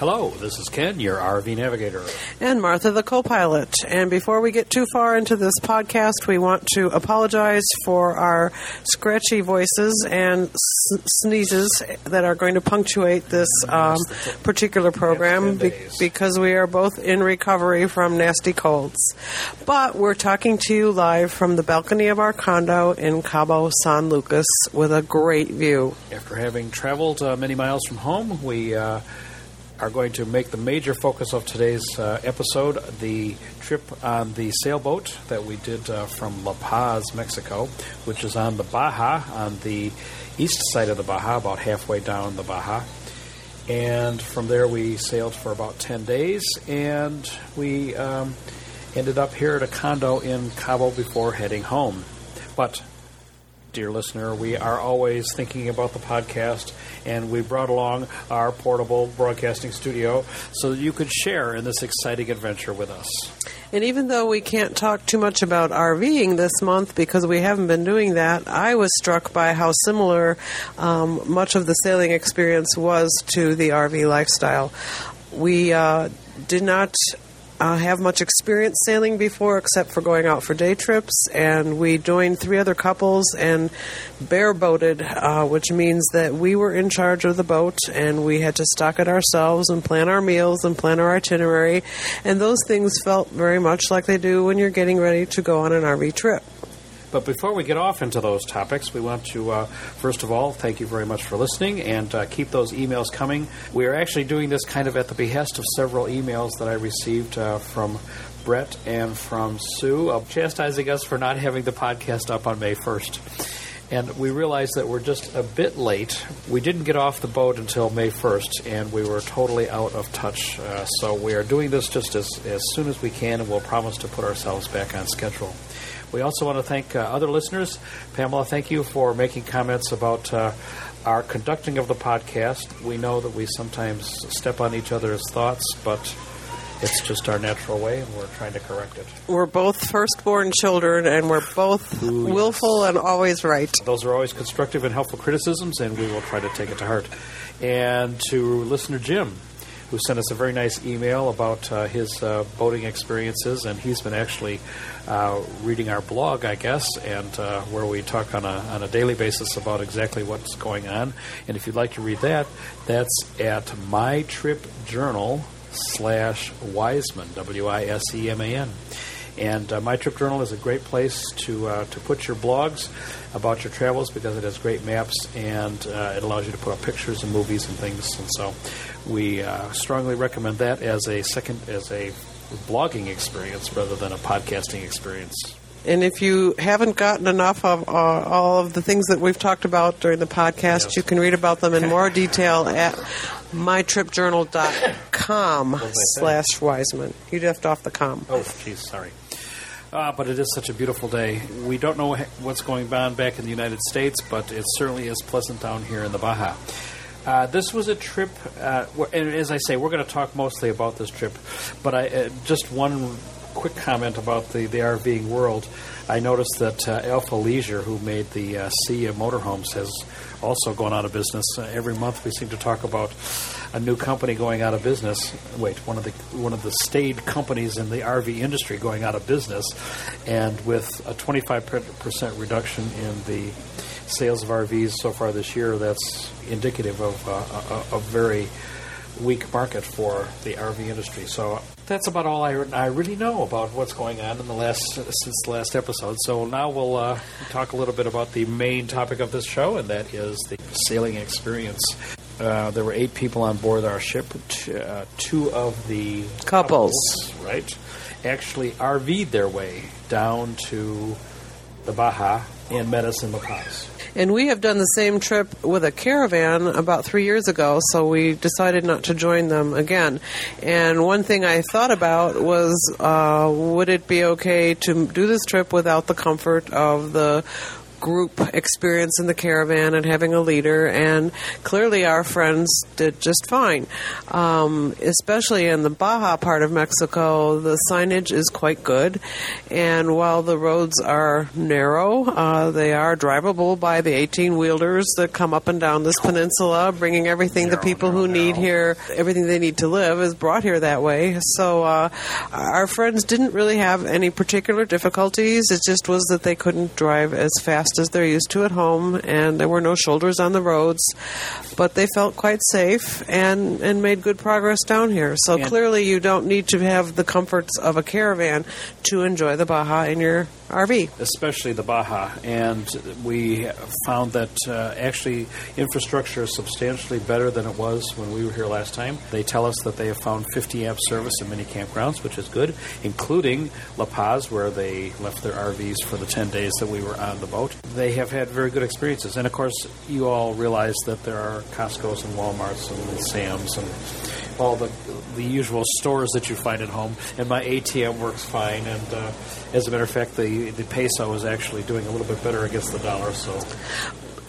Hello, this is Ken, your RV navigator. And Martha, the co pilot. And before we get too far into this podcast, we want to apologize for our scratchy voices and s- sneezes that are going to punctuate this um, particular program be- because we are both in recovery from nasty colds. But we're talking to you live from the balcony of our condo in Cabo San Lucas with a great view. After having traveled uh, many miles from home, we. Uh, are going to make the major focus of today's uh, episode the trip on the sailboat that we did uh, from La Paz, Mexico, which is on the Baja, on the east side of the Baja, about halfway down the Baja. And from there, we sailed for about 10 days, and we um, ended up here at a condo in Cabo before heading home. But dear listener, we are always thinking about the podcast, and we brought along our portable broadcasting studio so that you could share in this exciting adventure with us. And even though we can't talk too much about RVing this month because we haven't been doing that, I was struck by how similar um, much of the sailing experience was to the RV lifestyle. We uh, did not uh, have much experience sailing before except for going out for day trips and we joined three other couples and bareboated uh, which means that we were in charge of the boat and we had to stock it ourselves and plan our meals and plan our itinerary and those things felt very much like they do when you're getting ready to go on an RV trip. But before we get off into those topics, we want to, uh, first of all, thank you very much for listening and uh, keep those emails coming. We are actually doing this kind of at the behest of several emails that I received uh, from Brett and from Sue, uh, chastising us for not having the podcast up on May 1st. And we realized that we're just a bit late. We didn't get off the boat until May 1st, and we were totally out of touch. Uh, so we are doing this just as, as soon as we can, and we'll promise to put ourselves back on schedule. We also want to thank uh, other listeners. Pamela, thank you for making comments about uh, our conducting of the podcast. We know that we sometimes step on each other's thoughts, but it's just our natural way, and we're trying to correct it. We're both firstborn children, and we're both Ooh, yes. willful and always right. Those are always constructive and helpful criticisms, and we will try to take it to heart. And to listener Jim, who sent us a very nice email about uh, his uh, boating experiences, and he's been actually uh, reading our blog, I guess, and uh, where we talk on a on a daily basis about exactly what's going on. And if you'd like to read that, that's at My Trip Journal slash Wiseman W I S E M A N. And uh, My Trip Journal is a great place to uh, to put your blogs about your travels because it has great maps and uh, it allows you to put up pictures and movies and things. And so, we uh, strongly recommend that as a second as a blogging experience rather than a podcasting experience. And if you haven't gotten enough of uh, all of the things that we've talked about during the podcast, Yes. you can read about them in more detail at mytripjournal.com slash Wiseman. You left off the com. Oh, jeez, sorry. Uh, but it is such a beautiful day. We don't know what's going on back in the United States, but it certainly is pleasant down here in the Baja. Uh, this was a trip, uh, and as I say, we're going to talk mostly about this trip, but I, uh, just one quick comment about the, the RVing world. I noticed that uh, Alfa Leisure, who made the uh, Sea Motorhomes, has also going out of business. Uh, every month we seem to talk about a new company going out of business. Wait, one of the one of the staid companies in the RV industry going out of business, and with a 25% reduction in the sales of RVs so far this year, that's indicative of uh, a, a very weak market for the RV industry. So that's about all I, I really know about what's going on in the last since the last episode. So now we'll uh, talk a little bit about the main topic of this show, and that is the sailing experience. Uh, there were eight people on board our ship. T- uh, two of the Couples. right, actually RV'd their way down to the Baja and met us in La Paz. And we have done the same trip with a caravan about three years ago, so we decided not to join them again. And one thing I thought about was uh, would it be okay to do this trip without the comfort of the group experience in the caravan and having a leader, and clearly our friends did just fine. Um, especially in the Baja part of Mexico, the signage is quite good, and while the roads are narrow, uh, they are drivable by the 18 wheelers that come up and down this peninsula, bringing everything the Narrow, people who narrow, need here, everything they need to live is brought here that way. So uh, our friends didn't really have any particular difficulties. It just was that they couldn't drive as fast as they're used to at home, and there were no shoulders on the roads. But they felt quite safe and, and made good progress down here. So clearly, you don't need to have the comforts of a caravan to enjoy the Baja in your RV. especially the Baja. And we found that uh, actually infrastructure is substantially better than it was when we were here last time. They tell us that they have found 50 amp service in many campgrounds, which is good, including La Paz, where they left their RVs for the 10 days that we were on the boat. They have had very good experiences. And of course, you all realize that there are Costco's and Walmart's and Sam's and all the the usual stores that you find at home, and my ATM works fine. And uh, as a matter of fact, the the peso is actually doing a little bit better against the dollar. So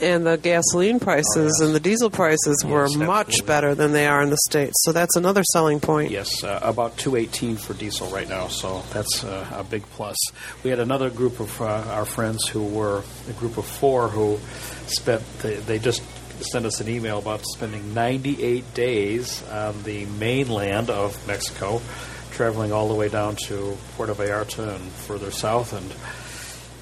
And the gasoline prices Oh, yes. and the diesel prices were Yes, much better than they are in the States. So that's another selling point. yes, uh, about two eighteen for diesel right now. So that's uh, a big plus. We had another group of uh, our friends who were a group of four who spent. They, they just sent us an email about spending 98 days on the mainland of Mexico, traveling all the way down to Puerto Vallarta and further south, and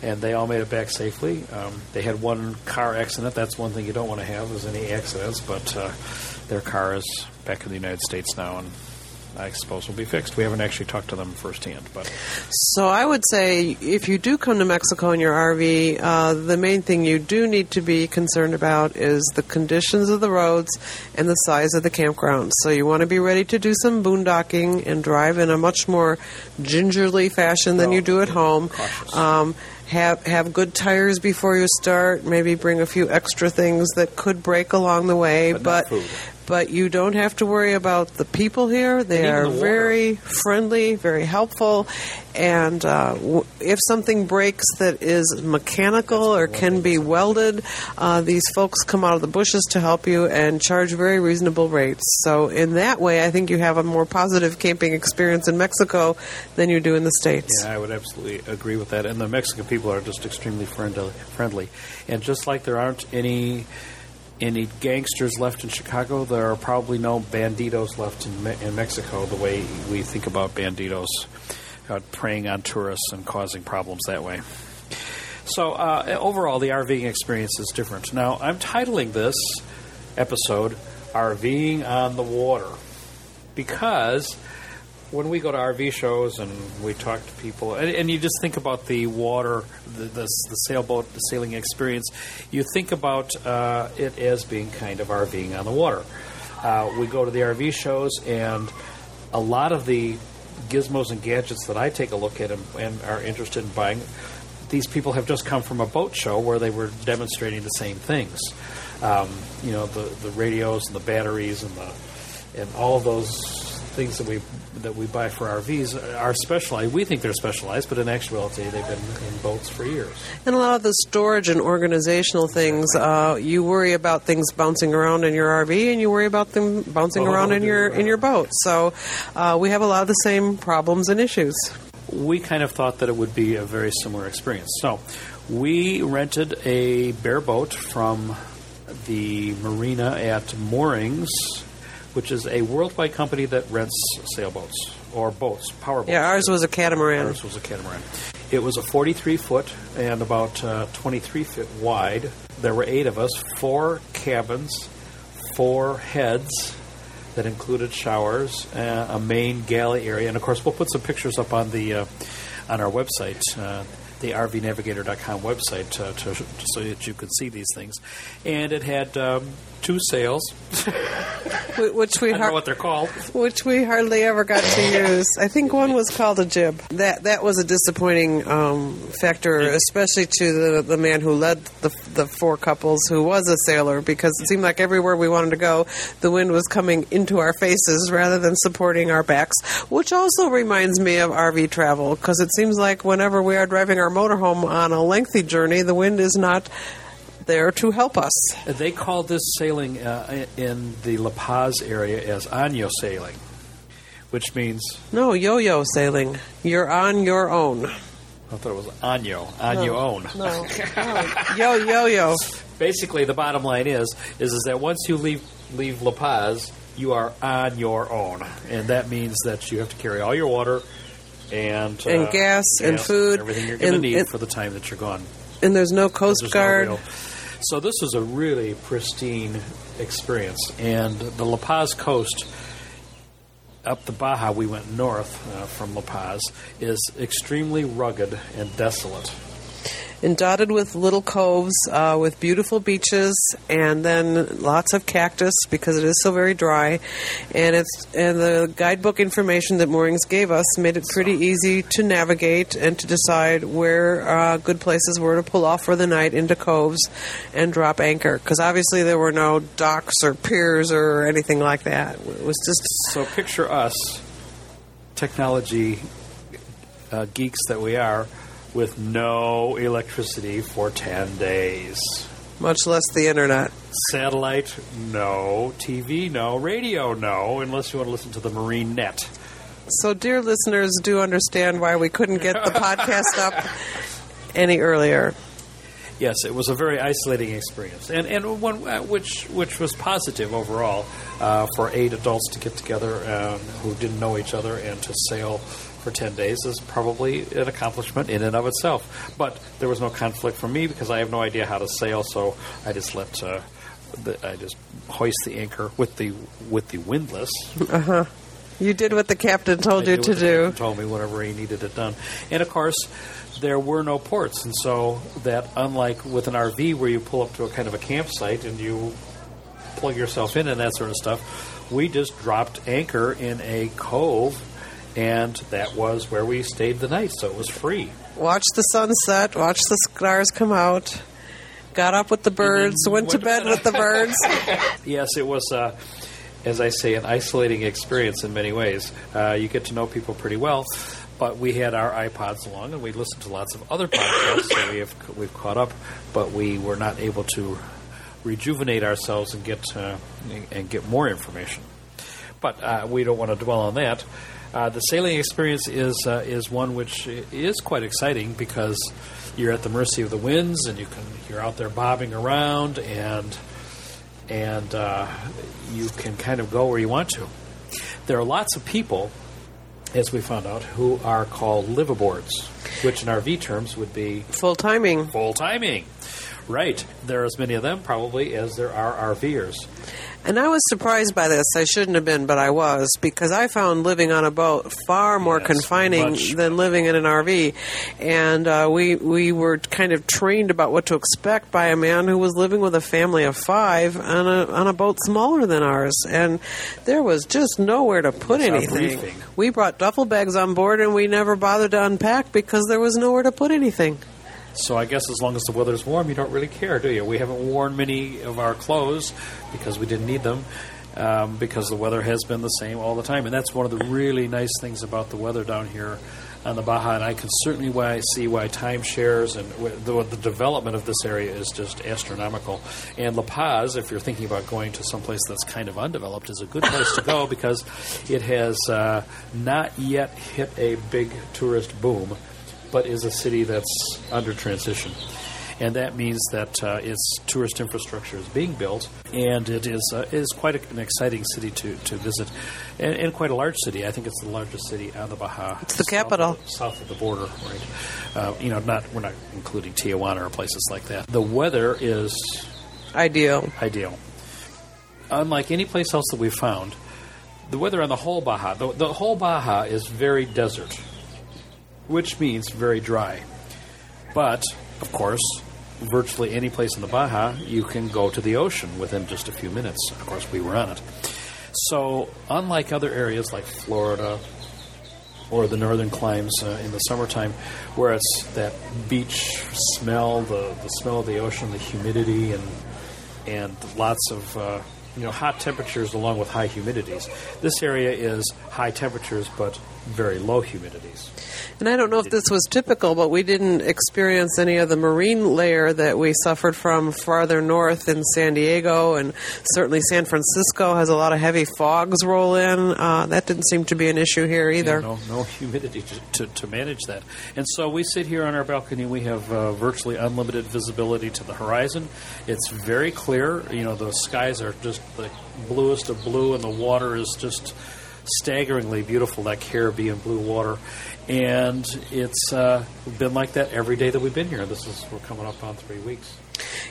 and they all made it back safely. Um, they had one car accident. That's one thing you don't want to have is any accidents, but uh, their car is back in the United States now, and I suppose will be fixed. We haven't actually talked to them firsthand, but So I would say if you do come to Mexico in your RV, uh, the main thing you do need to be concerned about is the conditions of the roads and the size of the campgrounds. So you want to be ready to do some boondocking and drive in a much more gingerly fashion than Oh, you do at home. Um, have have good tires before you start. Maybe bring a few extra things that could break along the way, But food. But you don't have to worry about the people here. They are the very friendly, very helpful, and uh, w- if something breaks that is mechanical or can be welded, uh, these folks come out of the bushes to help you and charge very reasonable rates. So in that way, I think you have a more positive camping experience in Mexico than you do in the states. Yeah, I would absolutely agree with that. And the Mexican people are just extremely friendly. Friendly, and just like there aren't any any gangsters left in Chicago, there are probably no banditos left in, Me- in Mexico. The way we think about banditos, uh, preying on tourists and causing problems that way. So uh, overall, the RVing experience is different. Now, I'm titling this episode "RVing on the Water" because when we go to RV shows and we talk to people, and, and you just think about the water, the, the, the sailboat, the sailing experience, you think about uh, it as being kind of RVing on the water. Uh, we go to the RV shows, and a lot of the gizmos and gadgets that I take a look at and, and are interested in buying, these people have just come from a boat show where they were demonstrating the same things. Um, you know, the, the radios and the batteries and the and all of those things that we that we buy for RVs are specialized. We think they're specialized, but in actuality, they've been in boats for years. And a lot of the storage and organizational things, uh, you worry about things bouncing around in your RV, and you worry about them bouncing Oh, around in your in your boat. So uh, we have a lot of the same problems and issues. we kind of thought that it would be a very similar experience. So we rented a bare boat from the marina at Moorings, which is a worldwide company that rents sailboats or boats, power boats. Yeah, ours was a catamaran. Ours was a catamaran. It was a 43 foot and about uh, 23 feet wide. There were eight of us, four cabins, four heads that included showers, uh, a main galley area, and of course we'll put some pictures up on the uh, on our website. The RVNavigator.com website to, to, so that you could see these things. And it had um, two sails. Which we I know what they're called. which we hardly ever got to use. I think one was called a jib. That that was a disappointing um, factor, especially to the the man who led the the four couples, who was a sailor, because it seemed like everywhere we wanted to go, the wind was coming into our faces rather than supporting our backs. Which also reminds me of RV travel, because it seems like whenever we are driving our motorhome on a lengthy journey, the wind is not there to help us. They call this sailing uh, in the La Paz area as año sailing, which means No, yo-yo sailing. You're on your own. I thought it was año, año own. No, no. yo yo yo. Basically, the bottom line is is is that once you leave leave La Paz, you are on your own, and that means that you have to carry all your water and uh, And gas and food everything you're going to need and- for the time that you're gone. And there's no Coast There's Guard. real- So this was a really pristine experience, and the La Paz coast up the Baja, we went north uh, from La Paz, is extremely rugged and desolate. And dotted with little coves uh, with beautiful beaches and then lots of cactus because it is so very dry. And it's and the guidebook information that moorings gave us made it pretty easy to navigate and to decide where uh, good places were to pull off for the night into coves and drop anchor. Because obviously there were no docks or piers or anything like that. It was just So picture us, technology uh, geeks that we are, with no electricity for 10 days. much less the internet Satellite, no. TV, no. Radio, no, unless you want to listen to the Marine Net. So, dear listeners, do understand why we couldn't get the podcast up any earlier. Yes, it was a very isolating experience, and and one uh, which which was positive overall uh, for eight adults to get together um, who didn't know each other and to sail for ten days is probably an accomplishment in and of itself. But there was no conflict for me because I have no idea how to sail, so I just let uh, the, I just hoist the anchor with the with the windlass. Uh huh. You did what the captain told I you to do. captain Told me whatever he needed it done, and of course, there were no ports, and so that unlike with an RV where you pull up to a kind of a campsite and you plug yourself in and that sort of stuff, we just dropped anchor in a cove, and that was where we stayed the night. So it was free. Watch the sunset, watch the stars come out. Got up with the birds, went to went to bed bed. with the birds. Yes, it was, uh, as I say, an isolating experience in many ways. Uh, you get to know people pretty well, but we had our iPods along, and we listened to lots of other podcasts, so we have we've caught up, but we were not able to rejuvenate ourselves and get uh, and get more information. But uh, we don't want to dwell on that. Uh, the sailing experience is uh, is one which is quite exciting because you're at the mercy of the winds, and you can you're out there bobbing around, and and uh, you can kind of go where you want to. There are lots of people, as we found out, who are called liveaboards, which in RV terms would be Full timing. full timing. Right. There are as many of them probably as there are RVers. And I was surprised by this. I shouldn't have been, but I was because I found living on a boat far more Yes, confining much. than living in an RV. And uh, we we were kind of trained about what to expect by a man who was living with a family of five on a on a boat smaller than ours. And there was just nowhere to put our anything. We brought duffel bags on board, and we never bothered to unpack because there was nowhere to put anything. So I guess as long as the weather's warm, you don't really care, do you? We haven't worn many of our clothes because we didn't need them. Um, because the weather has been the same all the time, and that's one of the really nice things about the weather down here on the Baja. And I can certainly why see why timeshares and the, the development of this area is just astronomical. And La Paz, if you're thinking about going to someplace that's kind of undeveloped, is a good place to go because it has uh, not yet hit a big tourist boom but is a city that's under transition. And that means that uh, its tourist infrastructure is being built, and it is uh, is quite a, an exciting city to, to visit, and, and quite a large city. I think it's the largest city on the Baja. It's the south capital. of the- south of the border, right? Uh, you know, not we're not including Tijuana or places like that. The weather is Ideal. ideal. Unlike any place else that we've found, the weather on the whole Baja, the, the whole Baja is very desert, which means very dry. But, of course, virtually any place in the Baja, you can go to the ocean within just a few minutes. Of course, we were on it. So, unlike other areas like Florida or the northern climes uh, in the summertime, where it's that beach smell, the, the smell of the ocean, the humidity, and and lots of uh, you know hot temperatures along with high humidities. This area is high temperatures but very low humidities. And I don't know if this was typical, but we didn't experience any of the marine layer that we suffered from farther north in San Diego, and certainly San Francisco has a lot of heavy fogs roll in. Uh, that didn't seem to be an issue here either. Yeah, no, no humidity to, to, to, manage that. And so we sit here on our balcony. We have uh, virtually unlimited visibility to the horizon. It's very clear. You know, the skies are just the bluest of blue, and the water is just staggeringly beautiful, that Caribbean blue water. And it's uh, been like that every day that we've been here. This is we're coming up on three weeks.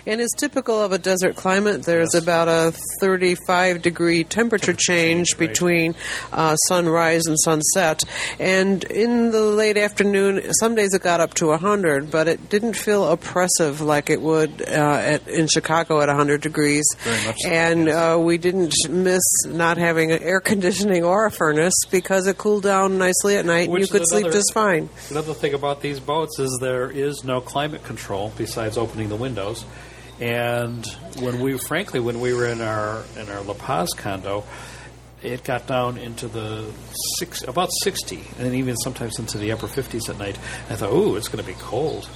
And it's typical of a desert climate. There's yes. about a 35 degree temperature, temperature change, change right. between uh, sunrise and sunset. And in the late afternoon, some days it got up to 100, but it didn't feel oppressive like it would uh, at, in Chicago at 100 degrees. Very much so, and yes. uh, we didn't miss not having air conditioning or a furnace because it cooled down nicely at night Which and you could another, sleep just fine. Another thing about these boats is there is no climate control besides opening the windows. And when we, frankly, when we were in our in our La Paz condo, it got down into the six, about sixty, and even sometimes into the upper fifties at night. I thought, ooh, it's going to be cold.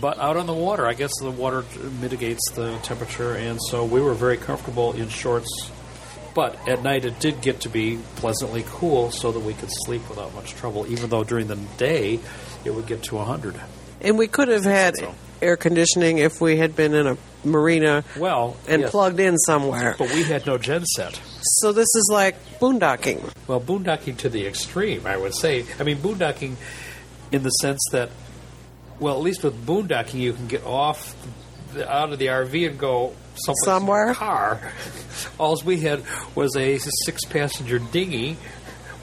But out on the water, I guess the water mitigates the temperature, and so we were very comfortable in shorts. But at night, it did get to be pleasantly cool, so that we could sleep without much trouble. Even though during the day, it would get to hundred. And we could have had so air conditioning if we had been in a marina well and yes. plugged in somewhere. But we had no genset. So this is like boondocking. Well, boondocking to the extreme, I would say. I mean, boondocking in the sense that, well, at least with boondocking, you can get off the, out of the RV and go somewhere. car. All we had was a six-passenger dinghy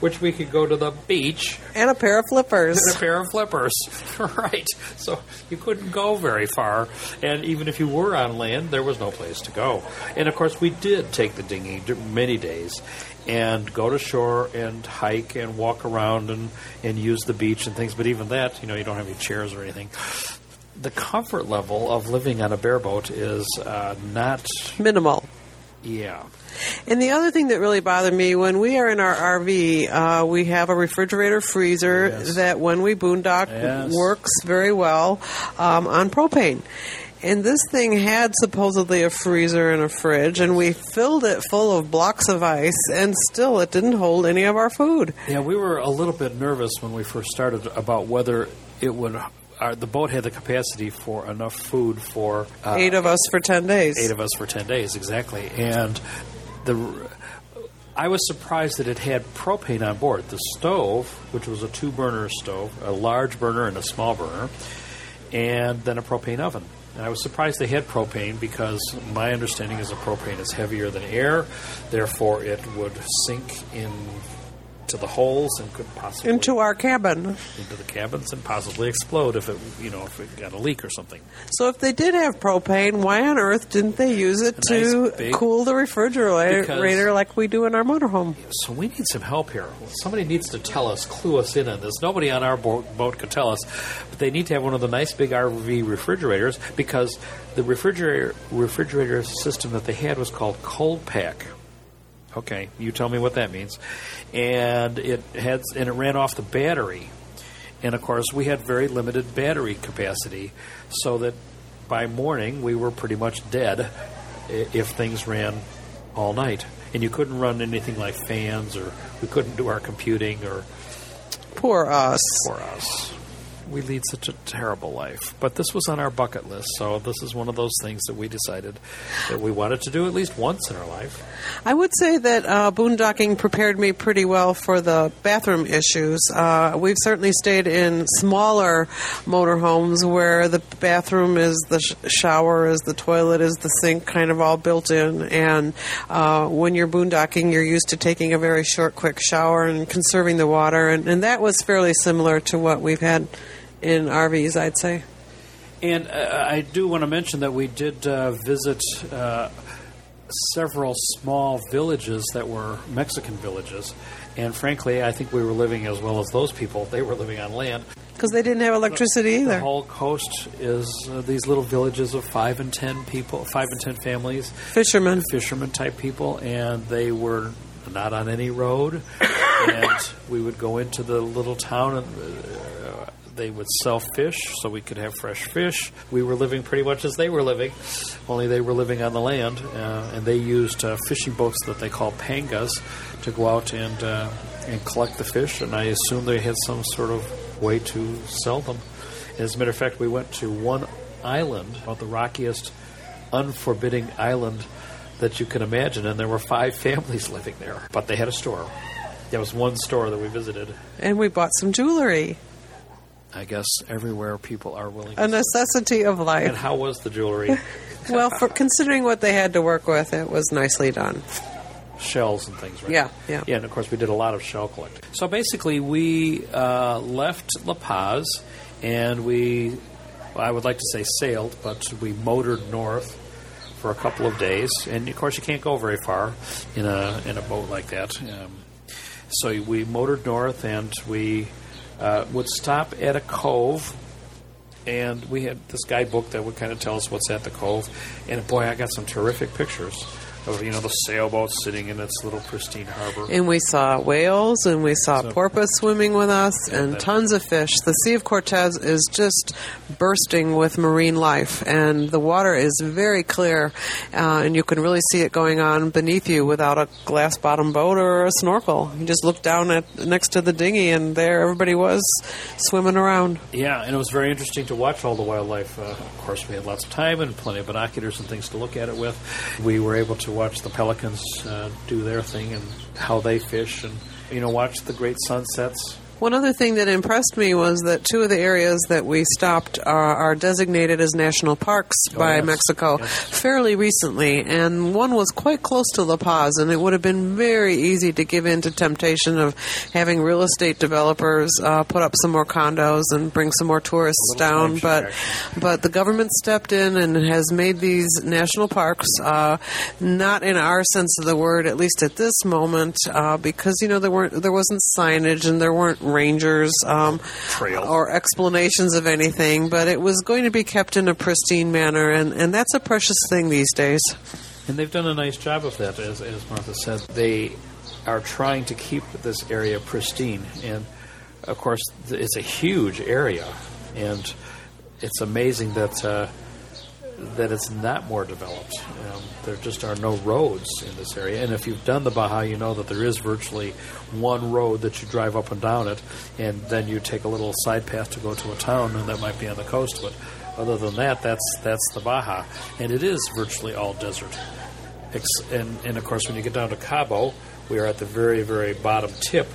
which we could go to the beach. And a pair of flippers. And a pair of flippers. right. So you couldn't go very far. And even if you were on land, there was no place to go. And of course, we did take the dinghy many days and go to shore and hike and walk around and, and use the beach and things. But even that, you know, you don't have any chairs or anything the comfort level of living on a bareboat is uh, not minimal. Yeah. And the other thing that really bothered me when we are in our RV, uh, we have a refrigerator freezer yes. that, when we boondock, yes. works very well um, on propane. And this thing had supposedly a freezer and a fridge, and we filled it full of blocks of ice, and still it didn't hold any of our food. Yeah, we were a little bit nervous when we first started about whether it would our, the boat had the capacity for enough food for uh, eight of us for ten days. Eight of us for ten days, exactly. And the I was surprised that it had propane on board. The stove, which was a two burner stove, a large burner and a small burner, and then a propane oven. And I was surprised they had propane because my understanding is that propane is heavier than air, therefore it would sink in to the holes and could possibly into our cabin, into the cabins, and possibly explode if it, you know, if it got a leak or something. So, if they did have propane, why on earth didn't they use it a to nice cool the refrigerator like we do in our motorhome? So, we need some help here. Somebody needs to tell us, clue us in on this. Nobody on our boat, boat could tell us, but they need to have one of the nice big RV refrigerators because the refrigerator refrigerator system that they had was called Cold Pack. Okay, you tell me what that means. And it had and it ran off the battery. And of course, we had very limited battery capacity, so that by morning we were pretty much dead if things ran all night. And you couldn't run anything like fans, or we couldn't do our computing, or poor us. Poor us we lead such a terrible life. But this was on our bucket list, so this is one of those things that we decided that we wanted to do at least once in our life. I would say that uh, boondocking prepared me pretty well for the bathroom issues. Uh, we've certainly stayed in smaller motorhomes where the bathroom is the sh- shower, is the toilet, is the sink, kind of all built in. And uh, when you're boondocking, you're used to taking a very short, quick shower and conserving the water, and, and that was fairly similar to what we've had in RVs, I'd say. And uh, I do want to mention that we did uh, visit uh, several small villages that were Mexican villages. And frankly, I think we were living as well as those people. They were living on land. Because they didn't have electricity The either. The whole coast is uh, these little villages of five and ten people, five and ten families, Fishermen. fishermen type people, and they were not on any road. and we would go into the little town and. They would sell fish, so we could have fresh fish. We were living pretty much as they were living, only they were living on the land, uh, and they used uh, fishing boats that they call pangas to go out and uh, and collect the fish. And I assume they had some sort of way to sell them. As a matter of fact, we went to one island, about the rockiest, unforbidding island that you can imagine, and there were five families living there. But they had a store. There was one store that we visited. And we bought some jewelry. I guess everywhere people are willing. A To necessity of life. and how was the jewelry? Well, for considering what they had to work with, it was nicely done. Shells and things, right? Yeah, yeah. Yeah, and of course we did a lot of shell collecting. So basically, we uh, left La Paz, and we, I would like to say sailed, but we motored north for a couple of days. And of course, you can't go very far in a in a boat like that. Um, so we motored north, and we uh, would stop at a cove. And we had this guidebook that would kind of tell us what's at the cove. And boy, I got some terrific pictures of you know the sailboat sitting in its little pristine harbor. And we saw whales and we saw So- porpoise swimming with us and that- tons of fish. The Sea of Cortez is just bursting with marine life, and the water is very clear, uh, and you can really see it going on beneath you without a glass bottom boat or a snorkel. You just look down at next to the dinghy, and there everybody was swimming around. Yeah, and it was very interesting to watch all the wildlife. Uh, of course, we had lots of time and plenty of binoculars and things to look at it with. We were able to watch the pelicans uh, do their thing and how they fish, and you know, watch the great sunsets. One other thing that impressed me was that two of the areas that we stopped are, are designated as national parks by yes. Mexico Yes. fairly recently, and one was quite close to La Paz, and it would have been very easy to give in to temptation of having real estate developers uh, put up some more condos and bring some more tourists down. But action. but the government stepped in and has made these national parks uh, not in our sense of the word, at least at this moment, uh, because you know there weren't there wasn't signage and there weren't rangers um, Trails. or explanations of anything, but it was going to be kept in a pristine manner, and, and that's a precious thing these days. And they've done a nice job of that, as, as Martha said. They are trying to keep this area pristine. And, of course, it's a huge area. And it's amazing that, uh, that it's not more developed. Um, there just are no roads in this area. And if you've done the Baja, you know that there is virtually one road that you drive up and down it, and then you take a little side path to go to a town, and that might be on the coast. But other than that, that's that's the Baja, and it is virtually all desert. And, and of course, when you get down to Cabo, we are at the very, very bottom tip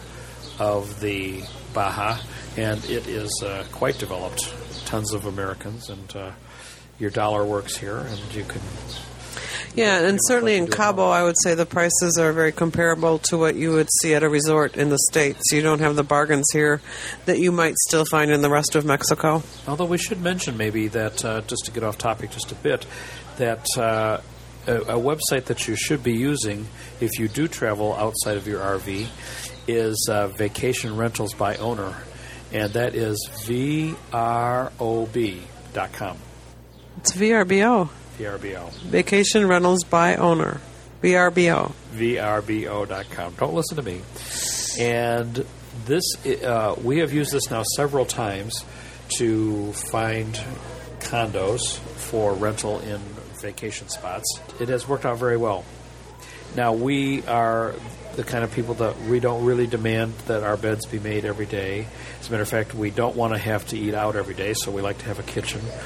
of the Baja, and it is uh, quite developed. Tons of Americans, and uh, your dollar works here, and you can. Yeah, and certainly in you do at Cabo. I would say the prices are very comparable to what you would see at a resort in the States. You don't have the bargains here that you might still find in the rest of Mexico. Although we should mention maybe that uh, just to get off topic just a bit, that uh, a, a website that you should be using if you do travel outside of your RV is uh, Vacation Rentals by Owner, and that is vrob.com. It's VRBO, VRBO. Vacation Rentals by Owner. VRBO. vrbo.com. Don't listen to me. And this, uh, we have used this now several times to find condos for rental in vacation spots. It has worked out very well. Now we are the kind of people that we don't really demand that our beds be made every day. As a matter of fact, we don't want to have to eat out every day, so we like to have a kitchen. You know,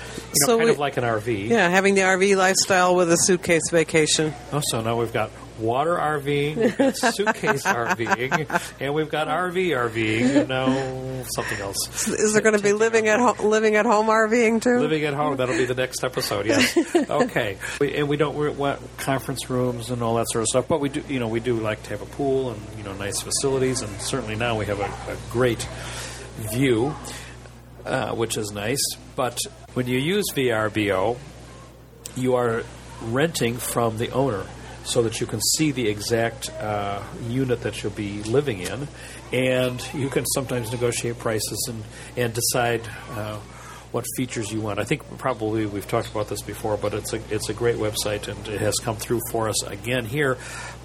So kind we- of like an RV. Yeah, having the RV lifestyle with a suitcase vacation. Oh, so now we've got water RVing, we've got suitcase RVing, and we've got RV RVing, You know, something else. Is there going to be living at ho- living at home RVing too? Living at home, that'll be the next episode, yes. Okay. We, and we don't want conference rooms and all that sort of stuff, but we do, you know, we do like to have a pool and, you know, nice facilities, and certainly now we have a, a great view. uh, which is nice. But when you use VRBO, you are renting from the owner so that you can see the exact uh, unit that you'll be living in, and you can sometimes negotiate prices and and decide. Uh, what features you want. I think probably we've talked about this before, but it's a it's a great website and it has come through for us again here.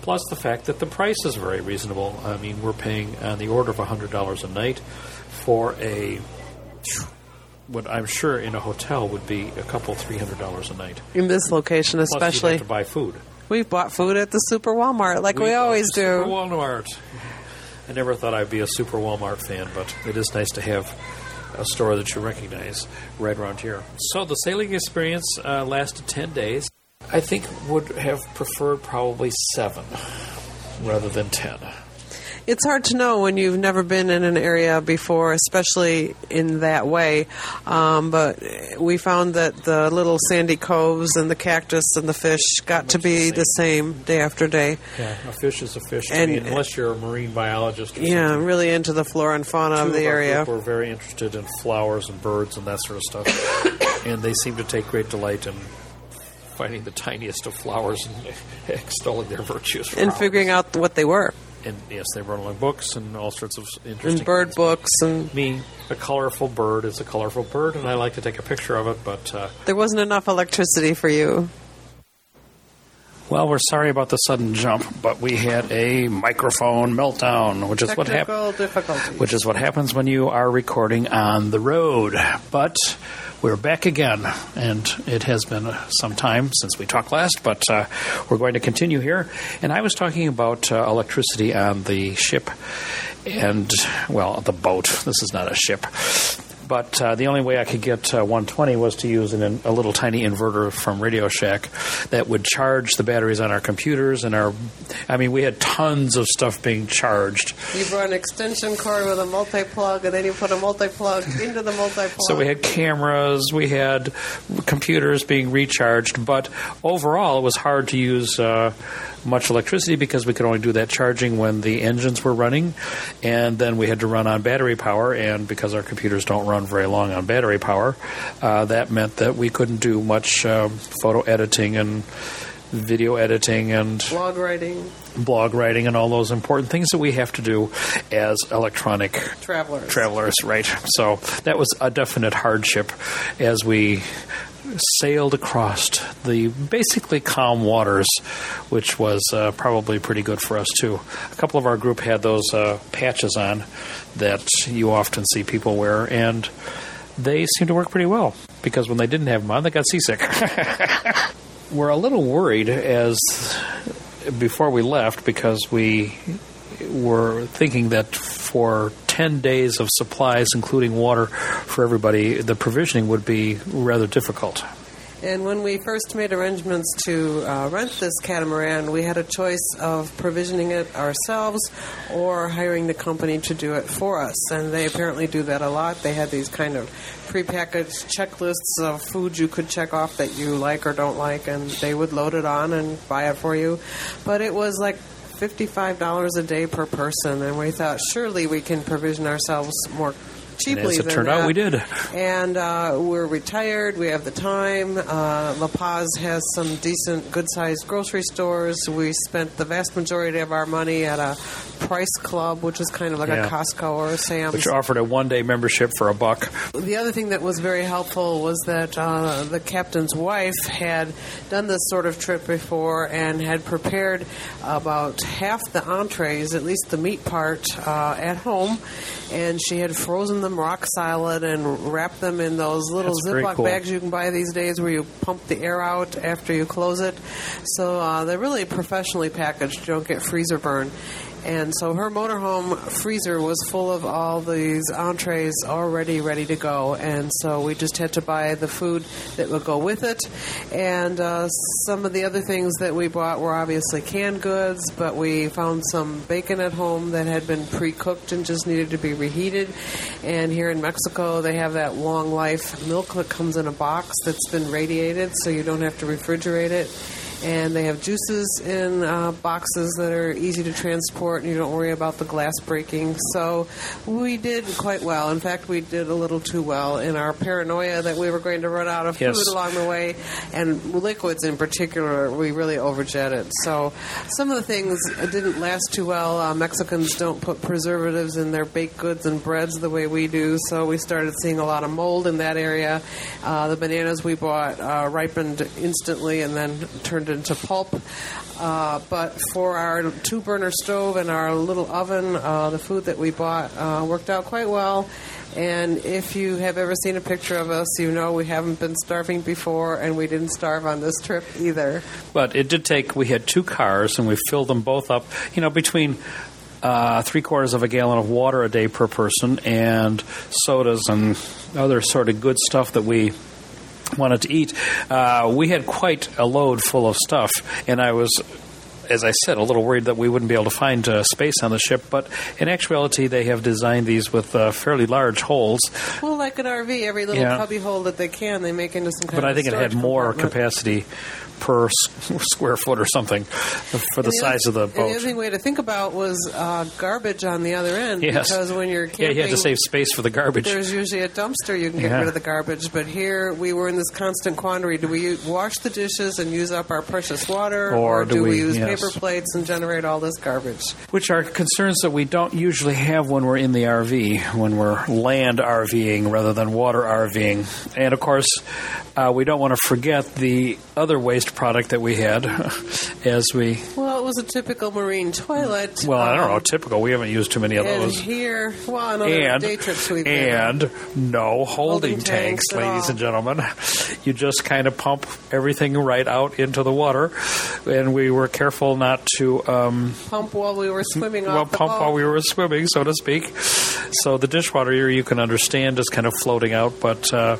Plus the fact that the price is very reasonable. I mean, we're paying on the order of hundred dollars a night for a what I'm sure in a hotel would be a couple three hundred dollars a night. In this location, Plus especially, have to buy food. We've bought food at the Super Walmart like we, always do. Super. Walmart. I never thought I'd be a Super Walmart fan, but it is nice to have a store that you recognize right around here. So the sailing experience uh, lasted 10 days. I think would have preferred probably seven rather than 10. It's hard to know when you've never been in an area before, especially in that way. Um, but we found that the little sandy coves and the cactus and the fish got to be the the same day after day. Yeah, a fish is a fish And- me, unless you're a marine biologist or Yeah, something. really into the flora and fauna Two of the our area. were very interested in flowers and birds and that sort of stuff, and they seem to take great delight in finding the tiniest of flowers and extolling their virtues. And hours. figuring out what they were. And yes, they wrote along books and all sorts of interesting. And bird things. books, and Me, a colorful bird is a colorful bird, and I like to take a picture of it. But uh, there wasn't enough electricity for you. well, we're sorry about the sudden jump, but we had a microphone meltdown, which is what happened. Technical difficulties. which is what happens when you are recording on the road. But we're back again, and it has been some time since we talked last, but uh, we're going to continue here. And I was talking about uh, electricity on the ship, and, well, the boat. This is not a ship. But uh, the only way I could get uh, 120 was to use an, a little tiny inverter from Radio Shack that would charge the batteries on our computers and our. I mean, we had tons of stuff being charged. You brought an extension cord with a multi plug, and then you put a multi plug into the multi plug. So we had cameras, we had computers being recharged, but overall it was hard to use uh, much electricity because we could only do that charging when the engines were running, and then we had to run on battery power. And because our computers don't run very long on battery power, uh, that meant that we couldn't do much um, photo editing and video editing and blog writing blog writing and all those important things that we have to do as electronic travelers. travelers, right? So that was a definite hardship as we sailed across the basically calm waters, which was uh, probably pretty good for us too. A couple of our group had those uh, patches on that you often see people wear, and they seemed to work pretty well because when they didn't have them on, they got seasick. We're a little worried as before we left because we were thinking that for 10 days of supplies, including water for everybody, the provisioning would be rather difficult. And when we first made arrangements to uh, rent this catamaran, we had a choice of provisioning it ourselves or hiring the company to do it for us. And they apparently do that a lot. They had these kind of prepackaged checklists of food you could check off that you like or don't like, and they would load it on and buy it for you. But it was like $55 a day per person, and we thought surely we can provision ourselves more And cheaply as it turned that. out, we did. And uh, we're retired. We have the time. Uh, La Paz has some decent, good-sized grocery stores. We spent the vast majority of our money at a Price Club, which is kind of like Yeah. a Costco or a Sam's. Which offered a one day membership for a buck. The other thing that was very helpful was that uh, the captain's wife had done this sort of trip before and had prepared about half the entrees, at least the meat part, uh, at home. And she had frozen them rock solid and wrap them in those little That's Ziploc cool. bags you can buy these days where you pump the air out after you close it. So uh, they're really professionally packaged. You don't get freezer burn. And so her motorhome freezer was full of all these entrees already ready to go. And so we just had to buy the food that would go with it. And uh, some of the other things that we bought were obviously canned goods, but we found some bacon at home that had been pre cooked and just needed to be reheated. And here in Mexico, they have that long life milk that comes in a box that's been radiated, so you don't have to refrigerate it. And they have juices in uh, boxes that are easy to transport, and you don't worry about the glass breaking. So we did quite well. In fact, we did a little too well in our paranoia that we were going to run out of Yes. food along the way, and liquids in particular, we really overjetted. So some of the things didn't last too well. Uh, Mexicans don't put preservatives in their baked goods and breads the way we do, so we started seeing a lot of mold in that area. Uh, the bananas we bought uh, ripened instantly and then turned into pulp. Uh, but for our two burner stove and our little oven, uh, the food that we bought uh, worked out quite well. And if you have ever seen a picture of us, you know we haven't been starving before, and we didn't starve on this trip either. But it did take. We had two cars, and we filled them both up. You know, between uh, three quarters of a gallon of water a day per person, and sodas and other sort of good stuff that we wanted to eat. Uh, we had quite a load full of stuff, and I was. As I said, a little worried that we wouldn't be able to find uh, space on the ship, but in actuality, they have designed these with uh, fairly large holes. Well, like an RV, every little Yeah. cubby hole that they can, they make into some kind But of I think it had more compartment. capacity per square foot or something for the And size of the boat. The other thing we to think about was uh, garbage on the other end. Yes. Because when you're Yeah, camping, you had to save space for the garbage. there's usually a dumpster you can get Yeah. rid of the garbage. But here we were in this constant quandary: do we wash the dishes and use up our precious water, Or do do we, we- use yes. paper plates and generate all this garbage? which are concerns that we don't usually have when we're in the RV, when we're land RVing rather than water RVing. And of course, uh, we don't want to forget the other product that we had as we. Well, it was a typical marine toilet. Well, I don't know, um, typical. We haven't used too many of And those. here, well, on other And day trips we've been. and no holding, Holding tanks at ladies all. and gentlemen. You just kind of pump everything right out into the water, and we were careful not to um, pump while we were swimming well, pump boat. while we were swimming, so to speak. So the dishwater here you can understand is kind of floating out, but uh,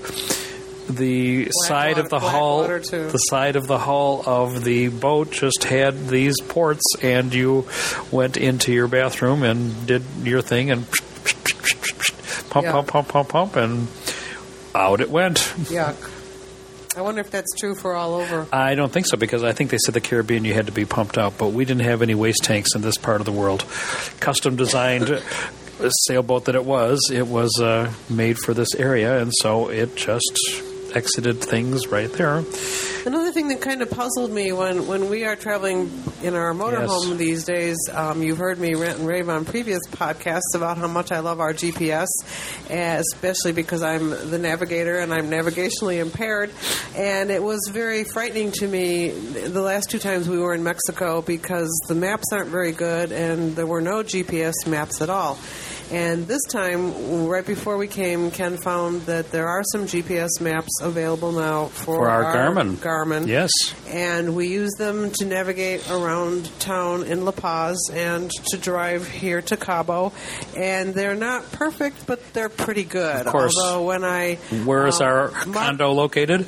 the side of the black hull, the side of the hull of the boat just had these ports, and you went into your bathroom and did your thing and pump, Yeah. pump, pump, pump, pump, and out it went. Yuck. I wonder if that's true for all over. I don't think so because I think they said the Caribbean you had to be pumped out, but we didn't have any waste tanks in this part of the world. Custom designed sailboat that it was, it was uh, made for this area, and so it just exited things right there. Another thing that kind of puzzled me when, when we are traveling in our motorhome Yes. these days, um, you've heard me rant and rave on previous podcasts about how much I love our GPS, eh, especially because I'm the navigator and I'm navigationally impaired. And it was very frightening to me the last two times we were in Mexico because the maps aren't very good and there were no GPS maps at all. And this time, right before we came, Ken found that there are some GPS maps available now for, For our Garmin. Garmin. Yes. And we use them to navigate around town in La Paz and to drive here to Cabo. And they're not perfect, but they're pretty good. Of course. Although when I Where is uh, our condo located?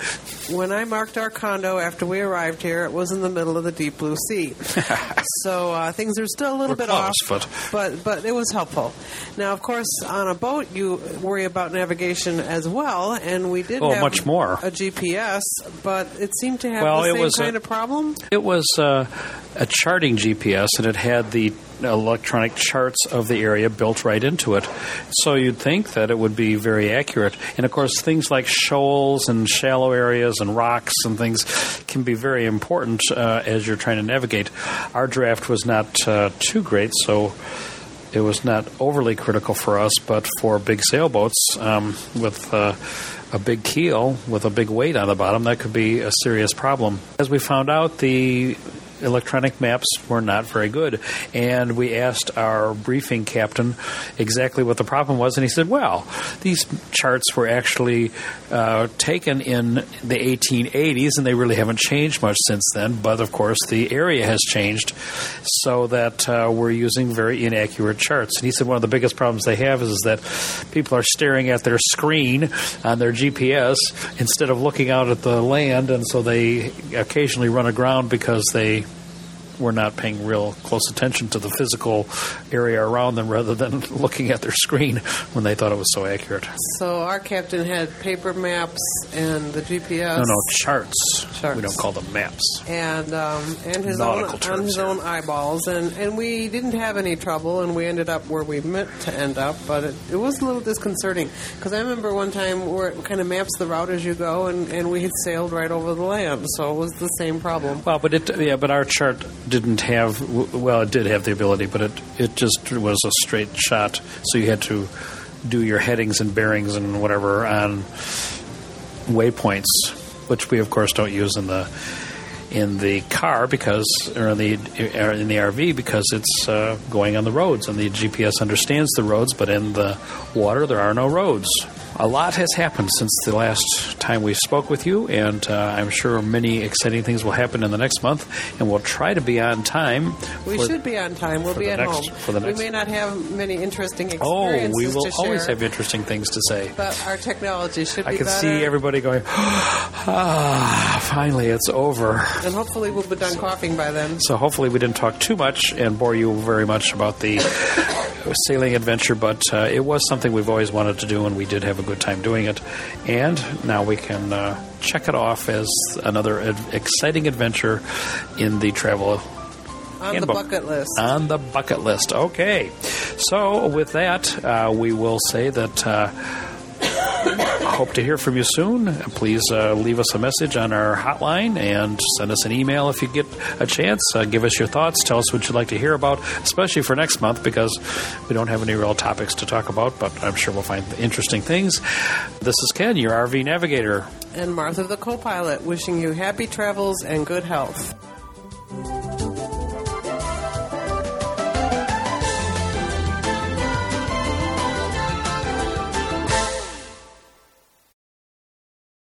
when I marked our condo after we arrived here, it was in the middle of the deep blue sea. so uh, things are still a little We're bit close, off, but- but but it was helpful. Now, of course, on a boat you worry about navigation as well, and we did Oh, have much more. a GPS, but it seemed to have Well, the same was a- kind of problem. It was uh, a charting GPS, and it had the electronic charts of the area built right into it. So you'd think that it would be very accurate. And of course, things like shoals and shallow areas and rocks and things can be very important uh, as you're trying to navigate. Our draft was not uh, too great, so it was not overly critical for us, but for big sailboats um, with uh, a big keel with a big weight on the bottom, that could be a serious problem. As we found out, the electronic maps were not very good, and we asked our briefing captain exactly what the problem was, and he said, "Well, these charts were actually uh, taken in the 1880s, and they really haven't changed much since then. But of course, the area has changed, so that uh, we're using very inaccurate charts." And he said one of the biggest problems they have is, is that people are staring at their screen on their GPS instead of looking out at the land, and so they occasionally run aground because they were not paying real close attention to the physical area around them rather than looking at their screen when they thought it was so accurate. So our captain had paper maps and the GPS. No, no, charts. Charts. We don't call them maps. and um, and his own on his own eyeballs, and, and we didn't have any trouble, and we ended up where we meant to end up, but it, it was a little disconcerting because I remember one time where it kind of maps the route as you go, and, and we had sailed right over the land, so it was the same problem. Well, but it yeah, but our chart didn't have well, it did have the ability, but it it just was a straight shot, so you had to do your headings and bearings and whatever on waypoints, which we of course don't use in the in the car because or in the in the RV because it's uh, going on the roads and the GPS understands the roads, but in the water there are no roads. A lot has happened since the last time we spoke with you, and uh, I'm sure many exciting things will happen in the next month. And we'll try to be on time. We for- should be on time. We'll be at next- home. for the next- We may not have many interesting Oh, we will always have interesting things to say. but our technology should I be can better. see everybody going, ah, finally it's over. and hopefully we'll be done coughing by then. So hopefully we didn't talk too much and bore you very much about the sailing adventure, but uh, it was something we've always wanted to do, and we did have a good time doing it. And now we can uh, check it off as another ad- exciting adventure in the travel On handbook. the bucket list. On the bucket list. Okay. So with that, uh, we will say that. Hope to hear from you soon. Please uh, leave us a message on our hotline and send us an email if you get a chance. Uh, give us your thoughts. Tell us what you'd like to hear about, especially for next month because we don't have any real topics to talk about, but I'm sure we'll find interesting things. This is Ken, your RV navigator. And Martha the co pilot, wishing you happy travels and good health.